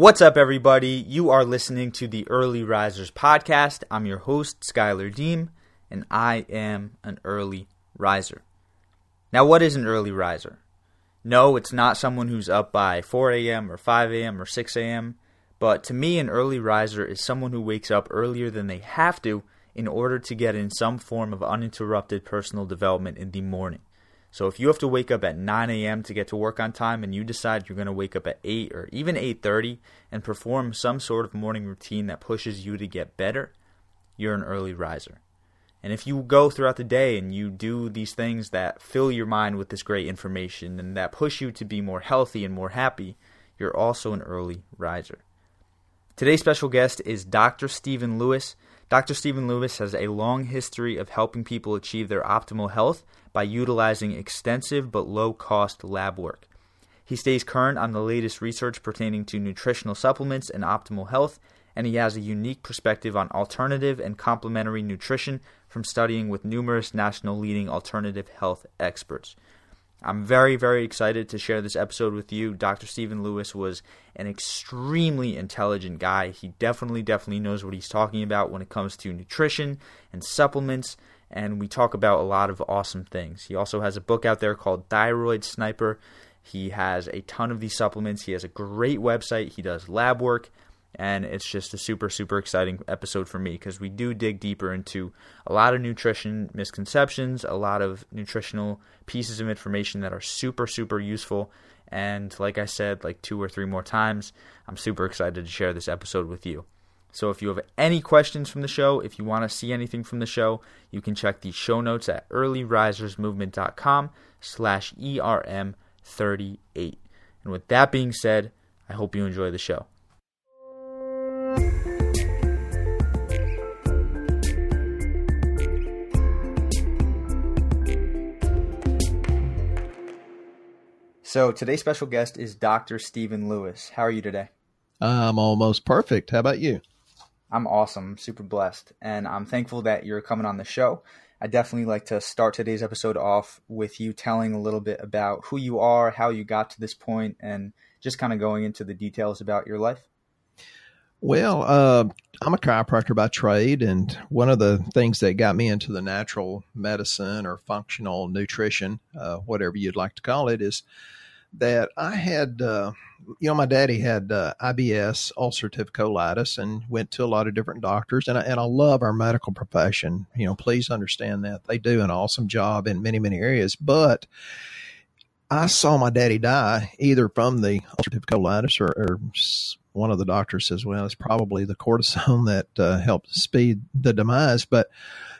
What's up, everybody? You are listening to the Early Risers podcast. I'm your host, Skylar Deem, and I am an early riser. Now, what is an early riser? No, it's not someone who's up by 4 a.m. or 5 a.m. or 6 a.m., but to me, an early riser is someone who wakes up earlier than they have to in order to get in some form of uninterrupted personal development in the morning. So if you have to wake up at 9 a.m. to get to work on time and you decide you're going to wake up at 8 or even 8:30 and perform some sort of morning routine that pushes you to get better, you're an early riser. And if you go throughout the day and you do these things that fill your mind with this great information and that push you to be more healthy and more happy, you're also an early riser. Today's special guest is Dr. Stephen Lewis. Dr. Stephen Lewis has a long history of helping people achieve their optimal health by utilizing extensive but low cost lab work. He stays current on the latest research pertaining to nutritional supplements and optimal health, and he has a unique perspective on alternative and complementary nutrition from studying with numerous national leading alternative health experts. I'm very, very excited to share this episode with you. Dr. Stephen Lewis was an extremely intelligent guy. He definitely, definitely knows what he's talking about when it comes to nutrition and supplements, and we talk about a lot of awesome things. He also has a book out there called Thyroid Sniper. He has a ton of these supplements. He has a great website. He does lab work and it's just a super super exciting episode for me because we do dig deeper into a lot of nutrition misconceptions a lot of nutritional pieces of information that are super super useful. And like i said like two or three more times i'm super excited to share this episode with you. So if you have any questions from the show if you want to see anything from the show you can check the show notes at earlyrisersmovement.com slash erm 38 and with that being said i hope you enjoy the show So today's special guest is Dr. Stephen Lewis. How are you today? I'm almost perfect. How about you? I'm awesome, super blessed, and I'm thankful that you're coming on the show. I definitely like to start today's episode off with you telling a little bit about who you are, how you got to this point, and just kind of going into the details about your life. Well, uh, I'm a chiropractor by trade, and one of the things that got me into the natural medicine or functional nutrition, uh, whatever you'd like to call it, is that I had, uh, you know, my daddy had uh, IBS, ulcerative colitis, and went to a lot of different doctors. And I, and I love our medical profession. You know, please understand that they do an awesome job in many, many areas. But I saw my daddy die either from the ulcerative colitis or, or one of the doctors says, well, it's probably the cortisone that uh, helped speed the demise. But,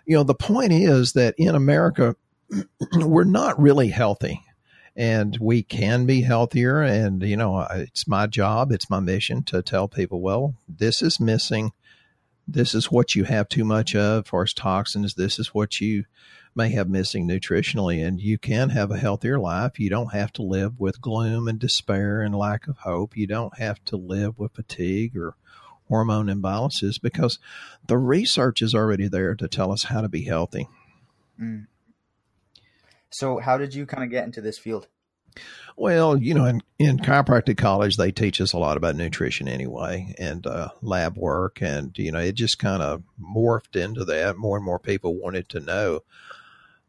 you know, the point is that in America, we're not really healthy and we can be healthier. And, you know, it's my job, it's my mission to tell people, well, this is missing. This is what you have too much of, as far as toxins. This is what you may have missing nutritionally, and you can have a healthier life. You don't have to live with gloom and despair and lack of hope. You don't have to live with fatigue or hormone imbalances because the research is already there to tell us how to be healthy. Mm. So, how did you kind of get into this field? Well, you know, in, in chiropractic college, they teach us a lot about nutrition anyway and uh, lab work. And, you know, it just kind of morphed into that. More and more people wanted to know,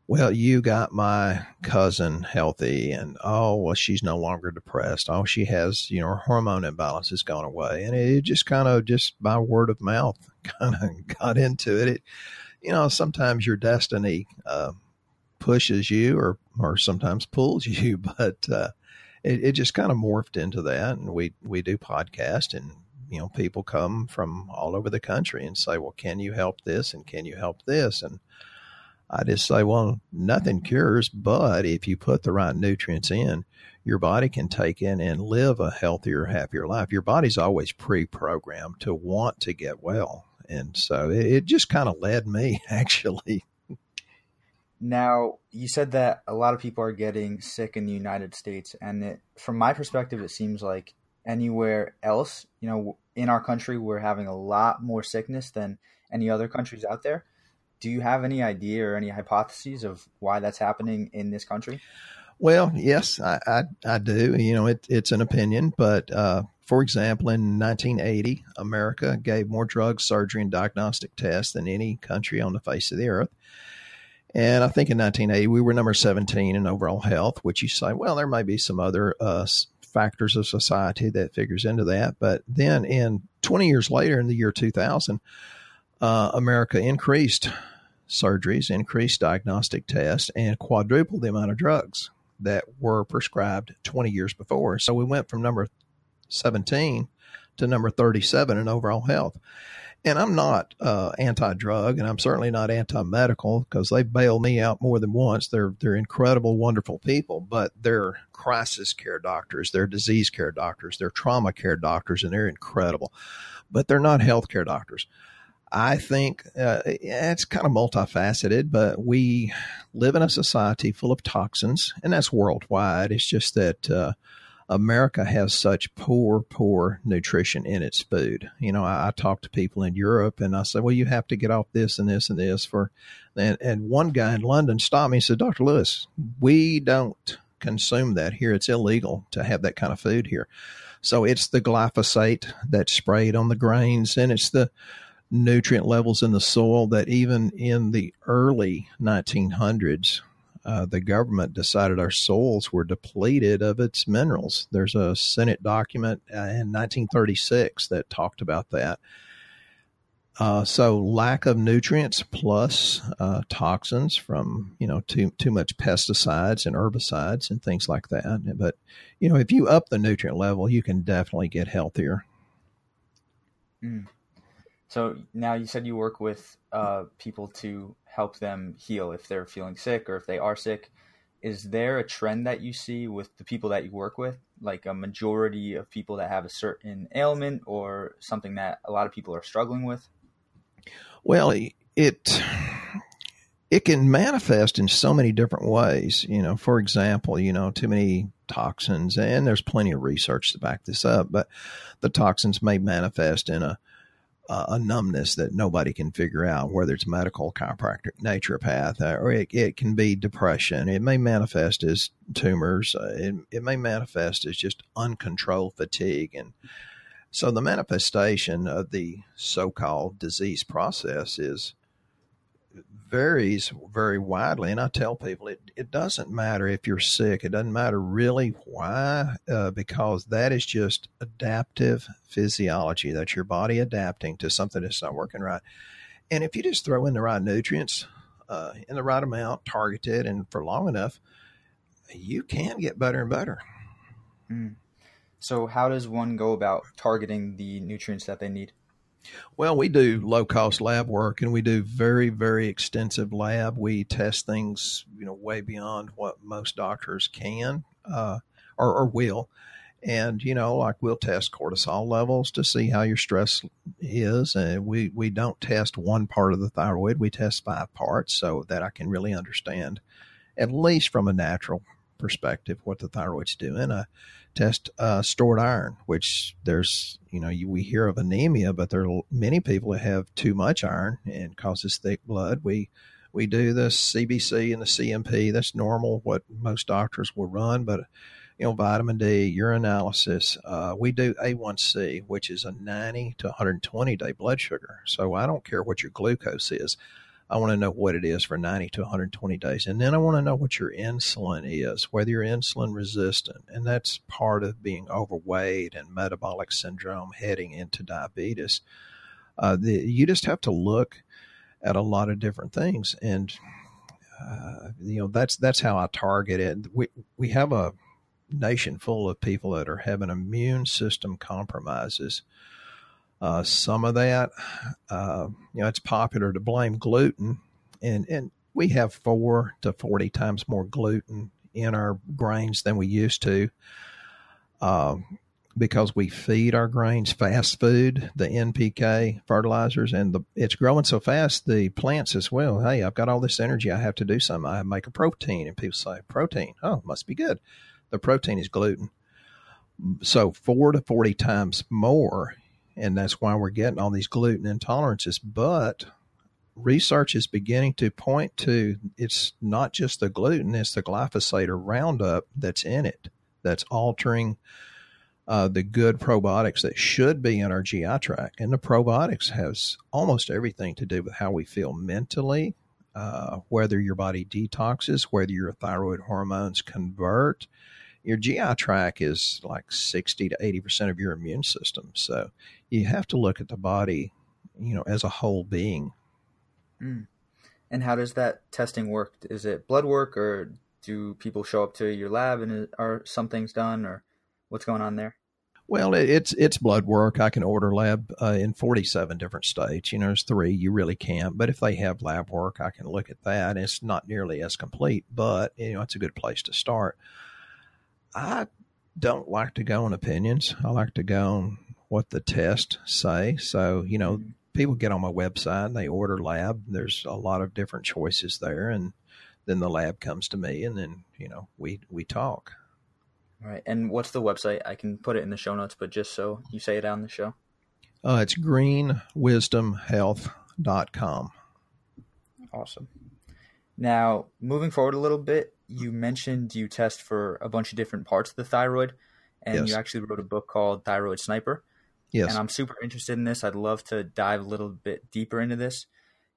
well, you got my cousin healthy, and oh, well, she's no longer depressed. Oh, she has, you know, her hormone imbalance has gone away. And it just kind of just by word of mouth kind of got into it. it you know, sometimes your destiny, uh, pushes you or or sometimes pulls you, but uh, it, it just kind of morphed into that. And we we do podcast, and you know people come from all over the country and say, "Well, can you help this?" and "Can you help this?" and I just say, well, nothing cures, but if you put the right nutrients in, your body can take in and live a healthier, happier life. Your body's always pre-programmed to want to get well. And so it just kind of led me actually now, you said that a lot of people are getting sick in the United States, and it, from my perspective, it seems like anywhere else, you know, in our country, we're having a lot more sickness than any other countries out there. Do you have any idea or any hypotheses of why that's happening in this country? Well, yes, I, I, I do. You know, it, it's an opinion, but uh, for example, in 1980, America gave more drugs, surgery, and diagnostic tests than any country on the face of the earth. And I think in 1980, we were number 17 in overall health, which you say, well, there may be some other uh, factors of society that figures into that. But then in 20 years later, in the year 2000, uh, America increased surgeries, increased diagnostic tests, and quadrupled the amount of drugs that were prescribed 20 years before. So we went from number 17 to number 37 in overall health. And I'm not uh, anti-drug, and I'm certainly not anti-medical because they bail me out more than once. They're they're incredible, wonderful people, but they're crisis care doctors, they're disease care doctors, they're trauma care doctors, and they're incredible. But they're not healthcare doctors. I think uh, it's kind of multifaceted, but we live in a society full of toxins, and that's worldwide. It's just that uh, America has such poor, poor nutrition in its food. You know, I, I, talk to people in Europe and I say, well, you have to get off this and this and this for, and, and one guy in London stopped me and said, Dr. Lewis, we don't consume that here. It's illegal to have that kind of food here. So it's the glyphosate that's sprayed on the grains and it's the nutrient levels in the soil that even in the early 1900s, uh, the government decided our soils were depleted of its minerals. There's a Senate document uh, in 1936 that talked about that. Uh, so lack of nutrients plus uh, toxins from you know too too much pesticides and herbicides and things like that. But you know if you up the nutrient level, you can definitely get healthier. Mm. So now you said you work with uh, people to help them heal if they're feeling sick or if they are sick. Is there a trend that you see with the people that you work with, like a majority of people that have a certain ailment or something that a lot of people are struggling with? Well, it it can manifest in so many different ways. You know, for example, you know, too many toxins, and there's plenty of research to back this up, but the toxins may manifest in a uh, a numbness that nobody can figure out, whether it's medical, chiropractic, naturopath, uh, or it, it, can be depression. It may manifest as tumors. Uh, it, it may manifest as just uncontrolled fatigue. And so the manifestation of the so called disease process is varies very widely. And I tell people it, it doesn't matter if you're sick. It doesn't matter really why, uh, because that is just adaptive physiology. That's your body adapting to something that's not working right. And if you just throw in the right nutrients uh, in the right amount, targeted, and for long enough, you can get better and better. Mm. So, how does one go about targeting the nutrients that they need? Well, we do low cost lab work and we do very, very extensive lab. We test things, you know, way beyond what most doctors can uh, or, or will. And, you know, like we'll test cortisol levels to see how your stress is. And we, we don't test one part of the thyroid, we test five parts so that I can really understand, at least from a natural perspective, what the thyroid's doing. Uh, test uh, stored iron, which there's, you know, you, we hear of anemia, but there are many people that have too much iron and causes thick blood. We we do the CBC and the CMP. That's normal, what most doctors will run, but you know, vitamin D, urinalysis. Uh, we do A1C, which is a 90 to 120 day blood sugar. So I don't care what your glucose is. I want to know what it is for 90 to 120 days. And then I want to know what your insulin is, whether you're insulin resistant. And that's part of being overweight and metabolic syndrome heading into diabetes. Uh, the, you just have to look at a lot of different things. And, uh, you know, that's, that's how I target it. We, we have a nation full of people that are having immune system compromises uh, some of that, uh, you know, it's popular to blame gluten, and and we have four to forty times more gluten in our grains than we used to, um, because we feed our grains fast food, the NPK fertilizers, and the it's growing so fast. The plants as well. Hey, I've got all this energy. I have to do something. I make a protein, and people say protein. Oh, must be good. The protein is gluten. So four to forty times more and that's why we're getting all these gluten intolerances. But research is beginning to point to it's not just the gluten, it's the glyphosate or Roundup that's in it that's altering uh, the good probiotics that should be in our GI tract. And the probiotics has almost everything to do with how we feel mentally, uh, whether your body detoxes, whether your thyroid hormones convert. Your GI tract is like 60 to 80% of your immune system. So you have to look at the body, you know, as a whole being. Mm. And how does that testing work? Is it blood work or do people show up to your lab and are some things done or what's going on there? Well, it's it's blood work. I can order lab uh, in 47 different states. You know, there's three. You really can't. But if they have lab work, I can look at that. It's not nearly as complete, but you know, it's a good place to start. I don't like to go on opinions. I like to go on what the tests say. So, you know, people get on my website and they order lab. There's a lot of different choices there, and then the lab comes to me, and then you know we we talk. Right. And what's the website? I can put it in the show notes, but just so you say it on the show. Uh, it's greenwisdomhealth.com. Awesome. Now, moving forward a little bit, you mentioned you test for a bunch of different parts of the thyroid, and yes. you actually wrote a book called Thyroid Sniper. Yes. And I'm super interested in this. I'd love to dive a little bit deeper into this.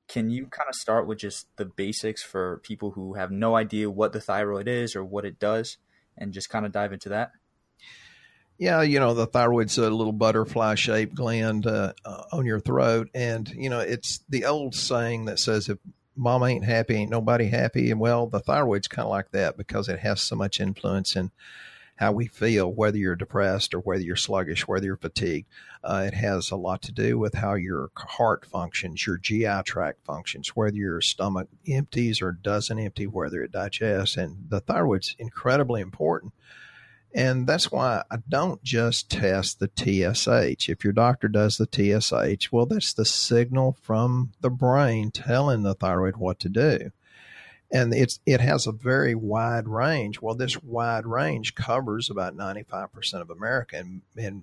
Can you kind of start with just the basics for people who have no idea what the thyroid is or what it does? and just kind of dive into that? Yeah, you know, the thyroid's a little butterfly shaped gland uh, uh, on your throat. And, you know, it's the old saying that says if mom ain't happy, ain't nobody happy. And well, the thyroid's kind of like that because it has so much influence in how we feel, whether you're depressed or whether you're sluggish, whether you're fatigued. Uh, it has a lot to do with how your heart functions, your GI tract functions, whether your stomach empties or doesn't empty, whether it digests. And the thyroid's incredibly important. And that's why I don't just test the TSH. If your doctor does the TSH, well, that's the signal from the brain telling the thyroid what to do and it's it has a very wide range. Well, this wide range covers about 95% of America, and, and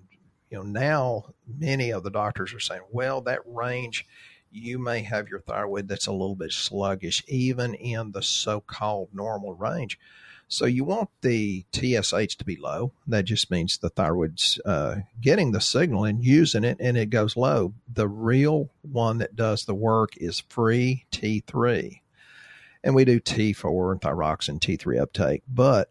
you know now many of the doctors are saying, well, that range you may have your thyroid that's a little bit sluggish, even in the so-called normal range. So you want the TSH to be low. That just means the thyroid's uh, getting the signal and using it, and it goes low. The real one that does the work is free T3 and we do T4 and thyroxine T3 uptake, but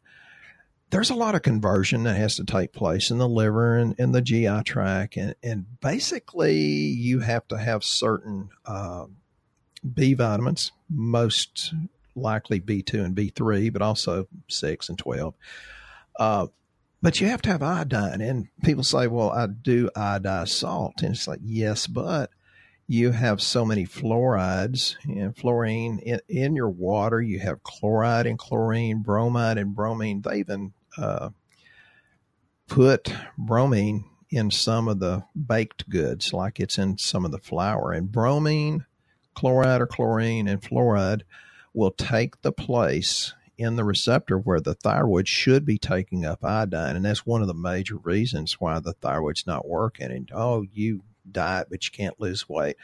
there's a lot of conversion that has to take place in the liver and in the GI tract. And, and basically, you have to have certain uh, B vitamins, most likely B2 and B3, but also 6 and 12. Uh, but you have to have iodine. And people say, well, I do iodized salt. And it's like, yes, but you have so many fluorides and fluorine in, in, your water. You have chloride and chlorine, bromide and bromine. They even uh, put bromine in some of the baked goods, like it's in some of the flour. And bromine, chloride or chlorine, and fluoride will take the place in the receptor where the thyroid should be taking up iodine. And that's one of the major reasons why the thyroid's not working. And oh, you diet, but you can't lose weight.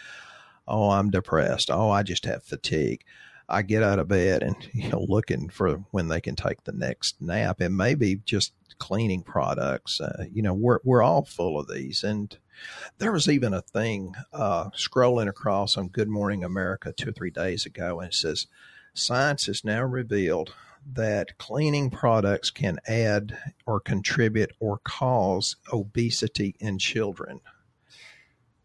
Oh, I'm depressed. Oh, I just have fatigue. I get out of bed and you know looking for when they can take the next nap, and maybe just cleaning products. Uh, you know, we're we're all full of these, and there was even a thing uh, scrolling across on Good Morning America two or three days ago, and it says science has now revealed that cleaning products can add or contribute or cause obesity in children.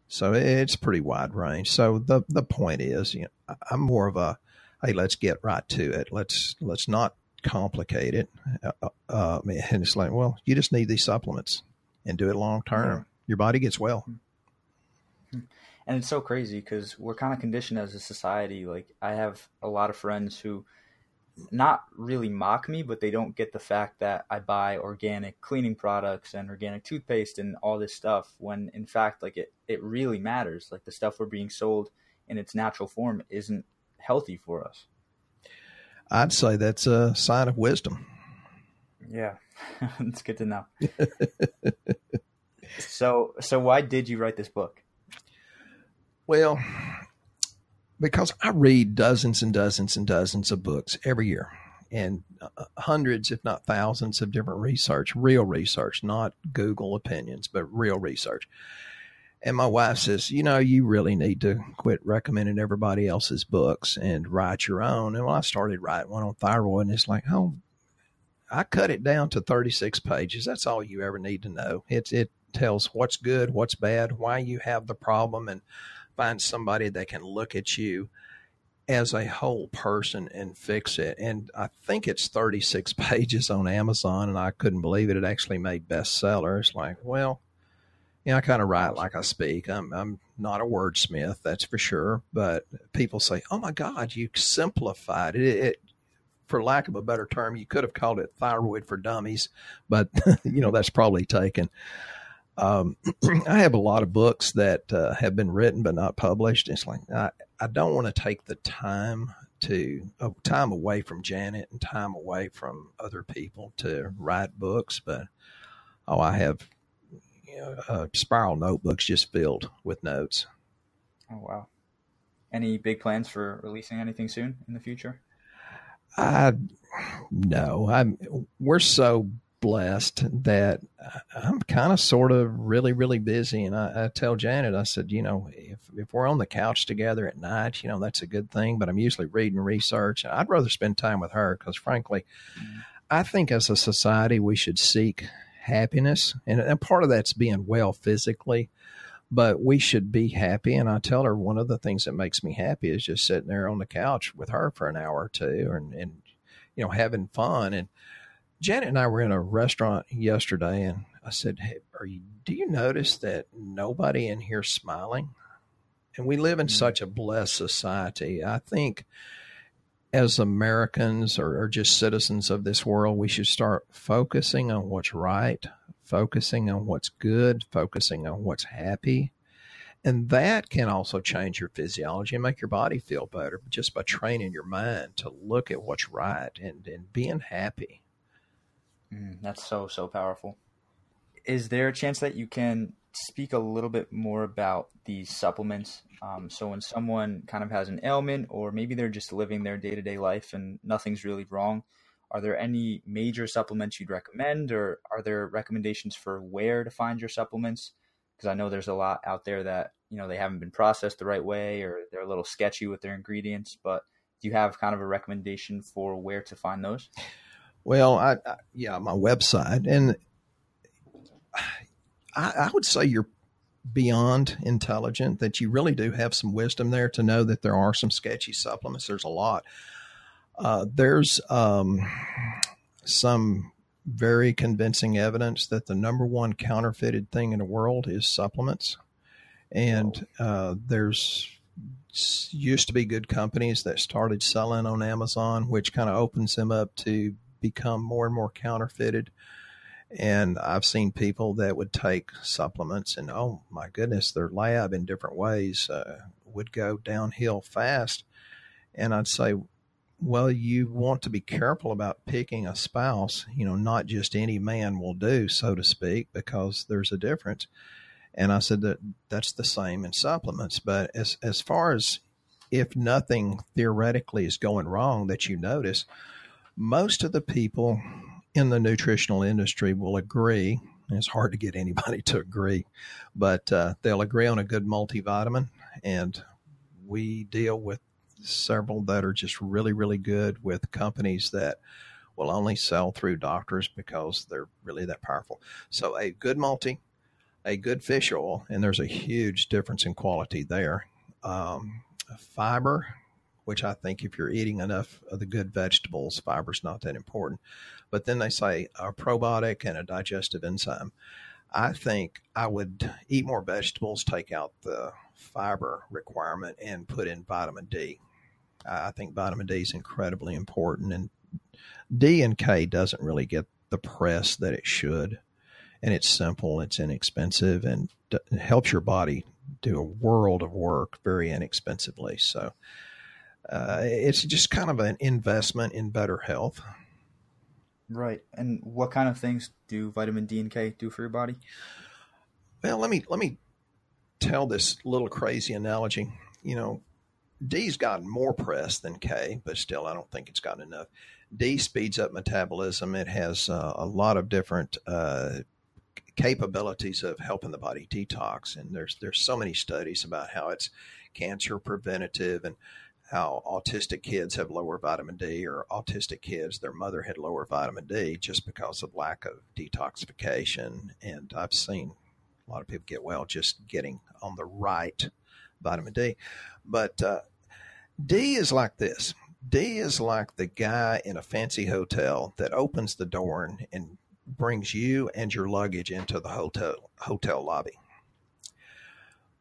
So it's pretty wide range. So the the point is, you know, I'm more of a, hey, let's get right to it. Let's let's not complicate it. Uh, uh, uh and it's like, well, you just need these supplements and do it long term. Your body gets well. And it's so crazy because we're kind of conditioned as a society. Like I have a lot of friends who not really mock me, but they don't get the fact that I buy organic cleaning products and organic toothpaste and all this stuff when in fact like it, it really matters. Like the stuff we're being sold in its natural form isn't healthy for us. I'd say that's a sign of wisdom. Yeah. it's good to know. so so why did you write this book? Well, because I read dozens and dozens and dozens of books every year. and uh, hundreds, if not thousands, of different research, real research, not Google opinions, but real research. And my wife says, you know, you really need to quit recommending everybody else's books and write your own. And when I started writing one on thyroid, and it's like, oh, I cut it down to 36 pages. That's all you ever need to know. It's, it tells what's good, what's bad, why you have the problem, and find somebody that can look at you as a whole person and fix it. And I think it's 36 pages on Amazon, and I couldn't believe it. It actually made bestseller. It's like, well, you know, I kind of write like I speak. I'm I'm not a wordsmith, that's for sure. But people say, "Oh my God, you simplified it." it for lack of a better term, you could have called it thyroid for dummies, but you know that's probably taken. Um, I have a lot of books that uh, have been written but not published. It's like I, I don't want to take the time to uh, time away from Janet and time away from other people to write books, but oh, I have uh, spiral notebooks just filled with notes. Oh wow! Any big plans for releasing anything soon in the future? I no, I'm. We're so blessed that I'm kind of sort of really really busy, and I, I, tell Janet, I said, you know, if if we're on the couch together at night, you know, that's a good thing. But I'm usually reading research. I'd rather spend time with her because, frankly, mm-hmm. I think as a society we should seek happiness. And, and part of that's being well physically, but we should be happy. And I tell her one of the things that makes me happy is just sitting there on the couch with her for an hour or two and, and you know, having fun. And Janet and I were in a restaurant yesterday and I said, Hey, are you, do you notice that nobody in here smiling? And we live in mm-hmm. such a blessed society. I think as Americans or, or, just citizens of this world, we should start focusing on what's right, focusing on what's good, focusing on what's happy. And that can also change your physiology and make your body feel better just by training your mind to look at what's right and, and being happy. Mm, that's so, so powerful. Is there a chance that you can speak a little bit more about these supplements. Um, so when someone kind of has an ailment, or maybe they're just living their day to day life and nothing's really wrong, are there any major supplements you'd recommend, or are there recommendations for where to find your supplements? Because I know there's a lot out there that you know they haven't been processed the right way, or they're a little sketchy with their ingredients. But do you have kind of a recommendation for where to find those? Well, I, I yeah, my website and I, I would say you're beyond intelligent, that you really do have some wisdom there to know that there are some sketchy supplements. There's a lot. Uh, there's um, some very convincing evidence that the number one counterfeited thing in the world is supplements. And uh, there's used to be good companies that started selling on Amazon, which kind of opens them up to become more and more counterfeited. And I've seen people that would take supplements and, oh my goodness, their lab in different ways uh, would go downhill fast. And I'd say, well, you want to be careful about picking a spouse. You know, not just any man will do, so to speak, because there's a difference. And I said that that's the same in supplements. But as as far as if nothing theoretically is going wrong that you notice, most of the people in the nutritional industry will agree. It's hard to get anybody to agree, but uh, they'll agree on a good multivitamin. And we deal with several that are just really, really good with companies that will only sell through doctors because they're really that powerful. So, a good multi, a good fish oil, and there's a huge difference in quality there. Um, fiber, which I think if you're eating enough of the good vegetables, fiber's not that important. But then they say a probiotic and a digestive enzyme. I think I would eat more vegetables, take out the fiber requirement, and put in vitamin D. I think vitamin D is incredibly important, and D and K doesn't really get the press that it should. And it's simple, it's inexpensive, and helps your body do a world of work very inexpensively. So, uh, it's just kind of an investment in better health. Right. And what kind of things do vitamin D and K do for your body? Well, let me let me tell this little crazy analogy. You know, D's gotten more press than K, but still, I don't think it's gotten enough. D speeds up metabolism. It has uh, a lot of different uh, capabilities of helping the body detox, and there's there's so many studies about how it's cancer preventative and how autistic kids have lower vitamin D, or autistic kids, their mother had lower vitamin D just because of lack of detoxification. And I've seen a lot of people get well just getting on the right vitamin D. But uh, D is like this D is like the guy in a fancy hotel that opens the door and, and brings you and your luggage into the hotel hotel lobby.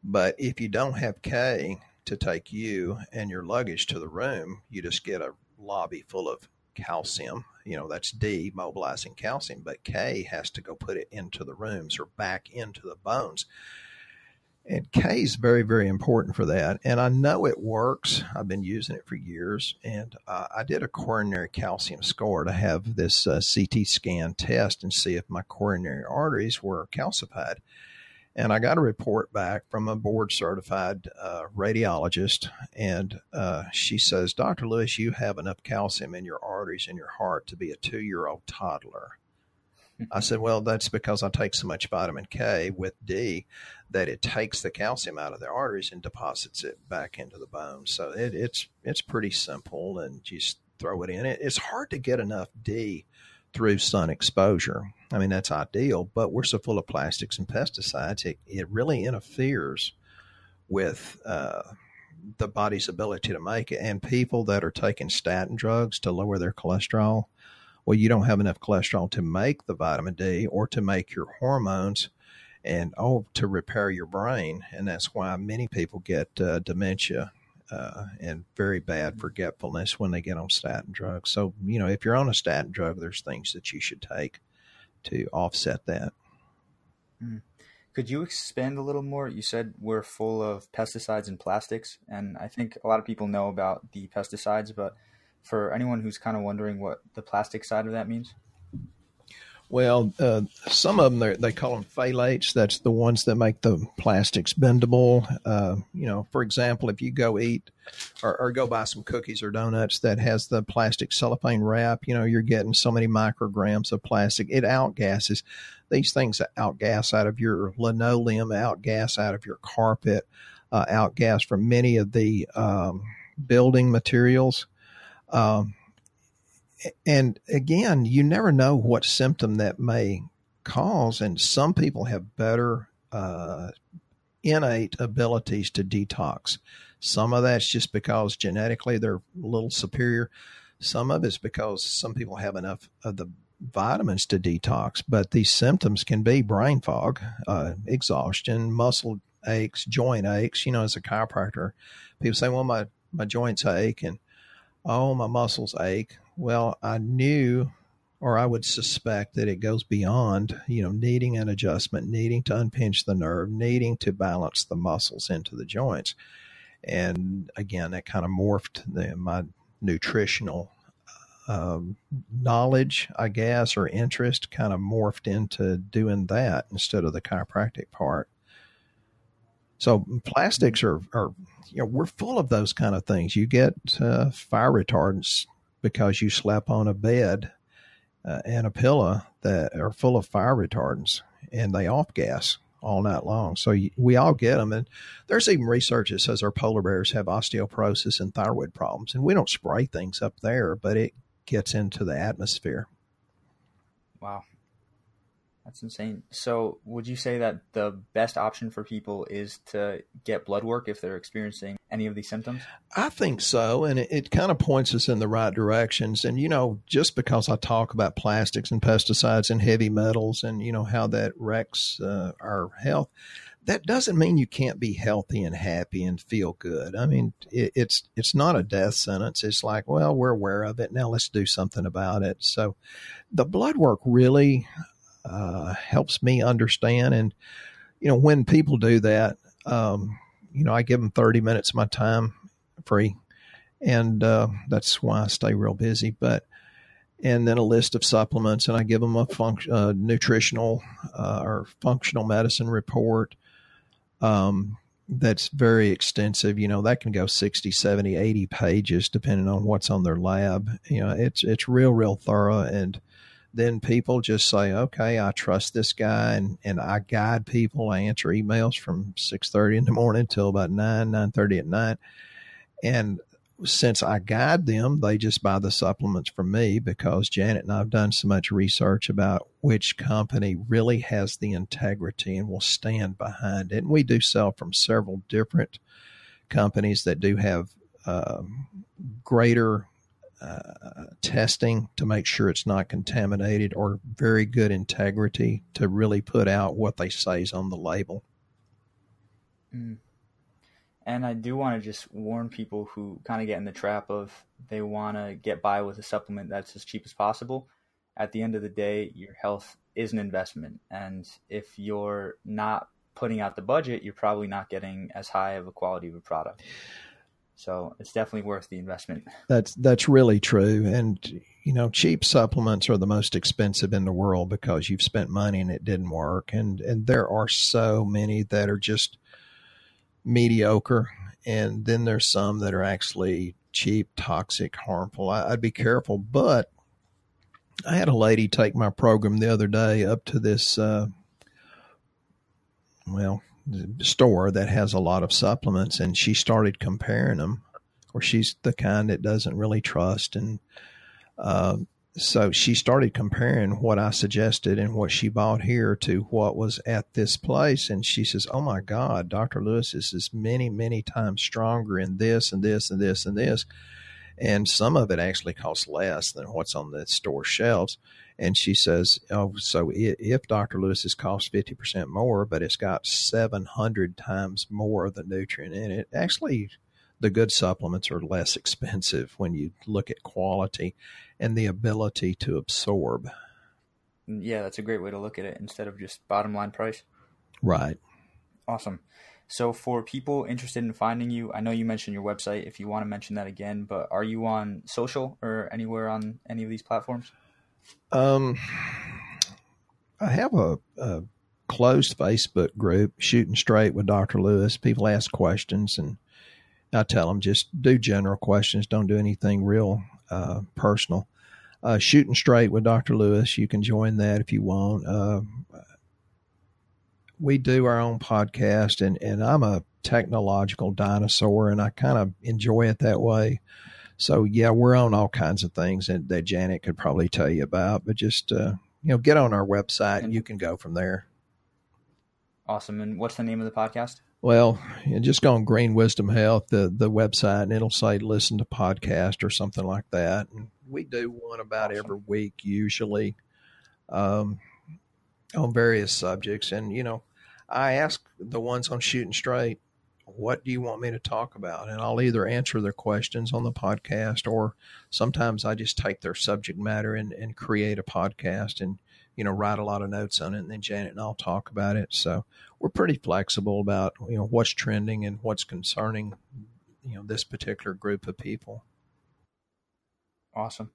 But if you don't have K, to take you and your luggage to the room, you just get a lobby full of calcium. You know, that's D, mobilizing calcium, but K has to go put it into the rooms or back into the bones. And K is very, very important for that. And I know it works. I've been using it for years. And uh, I did a coronary calcium score to have this uh, CT scan test and see if my coronary arteries were calcified. And I got a report back from a board certified uh, radiologist, and uh, she says, Dr. Lewis, you have enough calcium in your arteries in your heart to be a two year old toddler. I said, Well, that's because I take so much vitamin K with D that it takes the calcium out of the arteries and deposits it back into the bones. So it, it's it's pretty simple, and just throw it in. It, it's hard to get enough D through sun exposure. I mean, that's ideal, but we're so full of plastics and pesticides, it, it really interferes with uh, the body's ability to make it. And people that are taking statin drugs to lower their cholesterol, well, you don't have enough cholesterol to make the vitamin D or to make your hormones and oh, to repair your brain. And that's why many people get uh, dementia uh, and very bad forgetfulness when they get on statin drugs. So, you know, if you're on a statin drug, there's things that you should take to offset that. Mm. Could you expand a little more? You said we're full of pesticides and plastics, and I think a lot of people know about the pesticides, but for anyone who's kind of wondering what the plastic side of that means? Well, uh, some of them they call them phthalates. That's the ones that make the plastics bendable. Uh, you know, for example, if you go eat or, or, go buy some cookies or donuts that has the plastic cellophane wrap, you know, you're getting so many micrograms of plastic. It outgasses. These things outgas out of your linoleum, outgas out of your carpet, uh, outgas from many of the um, building materials. Um, and again, you never know what symptom that may cause. And some people have better uh, innate abilities to detox. Some of that's just because genetically they're a little superior. Some of it's because some people have enough of the vitamins to detox, but these symptoms can be brain fog, uh, exhaustion, muscle aches, joint aches. You know, as a chiropractor, people say, well, my, my joints ache and oh, my muscles ache. Well, I knew or I would suspect that it goes beyond, you know, needing an adjustment, needing to unpinch the nerve, needing to balance the muscles into the joints. And again, that kind of morphed the, my nutritional um, knowledge, I guess, or interest kind of morphed into doing that instead of the chiropractic part. So plastics are, are you know, we're full of those kind of things. You get uh, fire retardants because you slept on a bed uh, and a pillow that are full of fire retardants and they off gas all night long. So you, we all get them. And there's even research that says our polar bears have osteoporosis and thyroid problems. And we don't spray things up there, but it gets into the atmosphere. Wow. That's insane. So, would you say that the best option for people is to get blood work if they're experiencing any of these symptoms? I think so. And it, it kind of points us in the right directions. And, you know, just because I talk about plastics and pesticides and heavy metals and, you know, how that wrecks uh, our health, that doesn't mean you can't be healthy and happy and feel good. I mean, it, it's it's not a death sentence. It's like, well, we're aware of it now. Let's do something about it. So, the blood work really uh, helps me understand. And, you know, when people do that, um, you know, I give them 30 minutes of my time free. And uh, that's why I stay real busy. But, and then a list of supplements, and I give them a function, uh, nutritional uh, or functional medicine report. Um, that's very extensive. You know, that can go 60, 70, 80 pages depending on what's on their lab. You know, it's it's real, real thorough. And then people just say, okay, I trust this guy and, and I guide people. I answer emails from 6.30 in the morning till about 9, 9.30 at night. And since I guide them, they just buy the supplements from me because Janet and I have done so much research about which company really has the integrity and will stand behind it. And we do sell from several different companies that do have um, greater testing to make sure it's not contaminated or very good integrity to really put out what they say is on the label. Mm. And I do want to just warn people who kind of get in the trap of they want to get by with a supplement that's as cheap as possible. At the end of the day, your health is an investment. And if you're not putting out the budget, you're probably not getting as high of a quality of a product. So it's definitely worth the investment. That's that's really true. And you know, cheap supplements are the most expensive in the world because you've spent money and it didn't work. And and there are so many that are just mediocre, and then there's some that are actually cheap, toxic, harmful. I, would be careful, but I had a lady take my program the other day up to this, uh, well, store that has a lot of supplements, and she started comparing them. Or she's the kind that doesn't really trust, and uh, so she started comparing what I suggested and what she bought here to what was at this place. And she says, Oh my God, Dr. Lewis this is many, many times stronger in this and this and this and this. And some of it actually costs less than what's on the store shelves. And she says, Oh, so if Dr. Lewis is cost 50% more, but it's got 700 times more of the nutrient in it, actually, the good supplements are less expensive when you look at quality and the ability to absorb. Mm, yeah, that's a great way to look at it instead of just bottom line price. Right. Awesome. So, for people interested in finding you, I know you mentioned your website. If you want to mention that again, but are you on social or anywhere on any of these platforms? Um, I have a, a closed Facebook group, Shooting Straight with Dr. Lewis. People ask questions, and I tell them just do general questions. Don't do anything real uh, personal uh, Shooting Straight with Dr. Lewis. You can join that if you want. Uh, we do our own podcast, and, and I'm a technological dinosaur, and I kind of enjoy it that way. So, yeah, we're on all kinds of things that, that Janet could probably tell you about, but just, uh, you know, get on our website and you can go from there. Awesome. And what's the name of the podcast? Well, just go on Green Wisdom Health, the, the website, and it'll say listen to podcast or something like that. And we do one about awesome. every week, usually, um, on various subjects. And, you know, I ask the ones on Shooting Straight, what do you want me to talk about? And I'll either answer their questions on the podcast or sometimes I just take their subject matter and, and create a podcast and you know, write a lot of notes on it, and then Janet and I'll talk about it. So we're pretty flexible about you know what's trending and what's concerning you know this particular group of people. Awesome.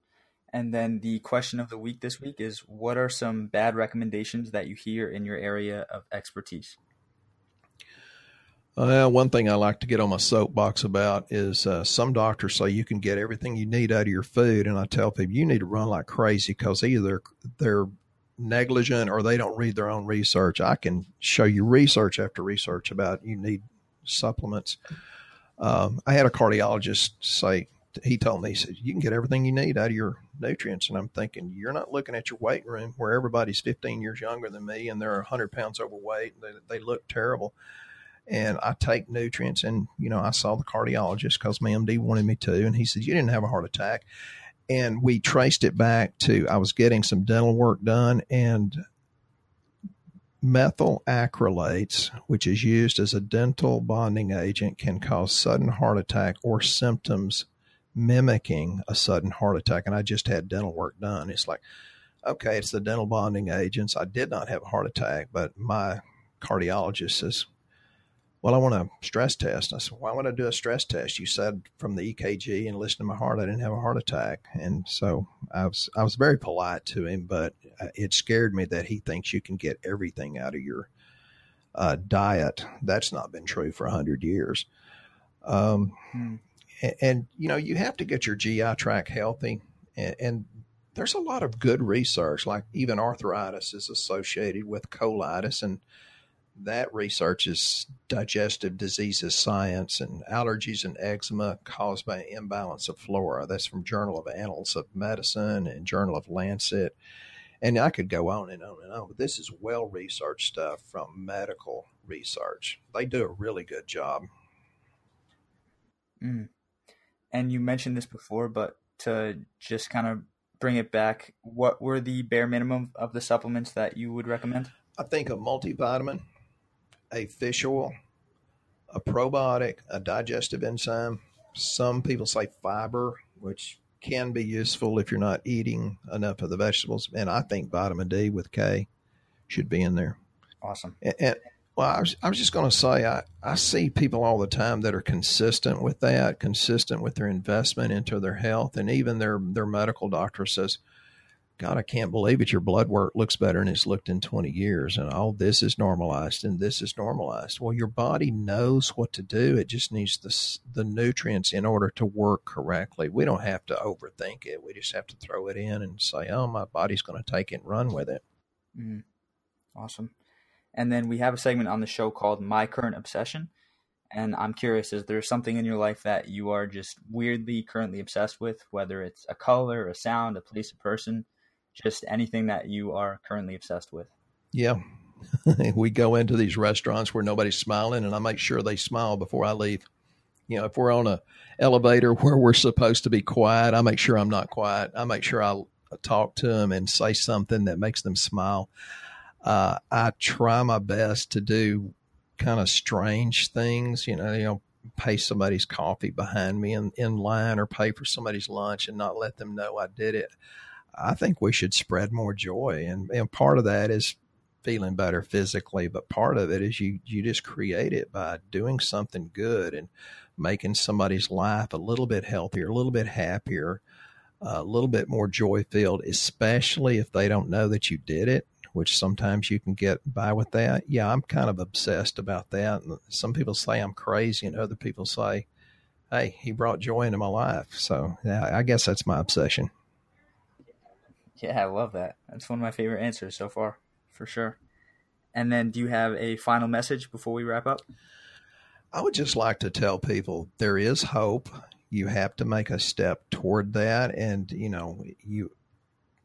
And then the question of the week this week is: What are some bad recommendations that you hear in your area of expertise? Uh, one thing I like to get on my soapbox about is uh, some doctors say you can get everything you need out of your food, and I tell people you need to run like crazy because either they're negligent or they don't read their own research. I can show you research after research about you need supplements. Um, I had a cardiologist say, he told me, he said, you can get everything you need out of your nutrients. And I'm thinking, you're not looking at your weight room where everybody's 15 years younger than me and they're 100 pounds overweight. They, they look terrible. And I take nutrients and, you know, I saw the cardiologist because my MD wanted me to. And he said, you didn't have a heart attack and we traced it back to I was getting some dental work done and methyl acrylates, which is used as a dental bonding agent, can cause sudden heart attack or symptoms mimicking a sudden heart attack. And I just had dental work done. It's like, okay, it's the dental bonding agents. I did not have a heart attack, but my cardiologist says, well, I want a stress test. I said, why would I do a stress test? You said from the EKG and listen to my heart, I didn't have a heart attack. And so I was, I was very polite to him, but uh, it scared me that he thinks you can get everything out of your uh, diet. That's not been true for a 100 years. Um, hmm. And, you know, you have to get your GI tract healthy. And, and, there's a lot of good research, like even arthritis is associated with colitis. And that research is digestive diseases science and allergies and eczema caused by imbalance of flora. That's from Journal of Annals of Medicine and Journal of Lancet. And I could go on and on and on, but this is well researched stuff from medical research. They do a really good job. Mm. And you mentioned this before, but to just kind of bring it back, what were the bare minimum of the supplements that you would recommend? I think a multivitamin, a fish oil, a probiotic, a digestive enzyme. Some people say fiber, which can be useful if you're not eating enough of the vegetables. And I think vitamin D with K should be in there. Awesome. And, and well, I was, I was just going to say, I, I see people all the time that are consistent with that, consistent with their investment into their health. And even their, their medical doctor says, God, I can't believe it. Your blood work looks better than it's looked in 20 years. And all this is normalized and this is normalized. Well, your body knows what to do. It just needs the, the nutrients in order to work correctly. We don't have to overthink it. We just have to throw it in and say, oh, my body's going to take it and run with it. Mm. Awesome. And then we have a segment on the show called My Current Obsession. And I'm curious, is there something in your life that you are just weirdly currently obsessed with, whether it's a color, a sound, a place, a person? just anything that you are currently obsessed with. Yeah. we go into these restaurants where nobody's smiling and I make sure they smile before I leave. You know, if we're on a elevator where we're supposed to be quiet, I make sure I'm not quiet. I make sure I talk to them and say something that makes them smile. Uh, I try my best to do kind of strange things, you know, you know, pay somebody's coffee behind me in, in line or pay for somebody's lunch and not let them know I did it. I think we should spread more joy. And, and part of that is feeling better physically, but part of it is you, you just create it by doing something good and making somebody's life a little bit healthier, a little bit happier, a little bit more joy filled, especially if they don't know that you did it, which sometimes you can get by with that. Yeah, I'm kind of obsessed about that. And some people say I'm crazy, and other people say, hey, he brought joy into my life. So yeah, I guess that's my obsession. Yeah, I love that. That's one of my favorite answers so far, for sure. And then, do you have a final message before we wrap up? I would just like to tell people there is hope. You have to make a step toward that, and you know you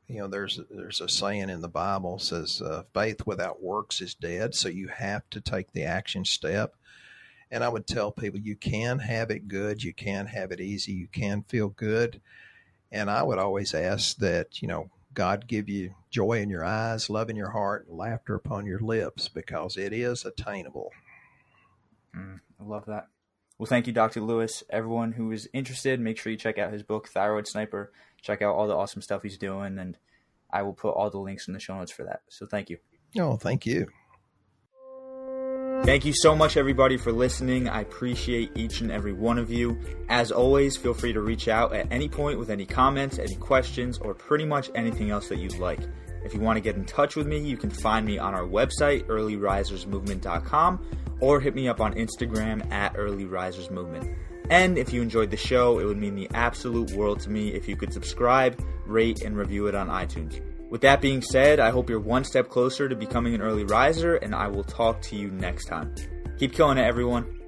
you know there's there's a saying in the Bible says uh, faith without works is dead. So you have to take the action step. And I would tell people you can have it good, you can have it easy, you can feel good. And I would always ask that you know God give you joy in your eyes, love in your heart, and laughter upon your lips because it is attainable. Mm, I love that. Well, thank you, Dr. Lewis. Everyone who is interested, make sure you check out his book, Thyroid Sniper. Check out all the awesome stuff he's doing, and I will put all the links in the show notes for that. So thank you. Oh, thank you. Thank you so much, everybody, for listening. I appreciate each and every one of you. As always, feel free to reach out at any point with any comments, any questions, or pretty much anything else that you'd like. If you want to get in touch with me, you can find me on our website, earlyrisersmovement.com, or hit me up on Instagram at earlyrisersmovement. And if you enjoyed the show, it would mean the absolute world to me if you could subscribe, rate, and review it on iTunes. With that being said, I hope you're one step closer to becoming an early riser, and I will talk to you next time. Keep killing it, everyone.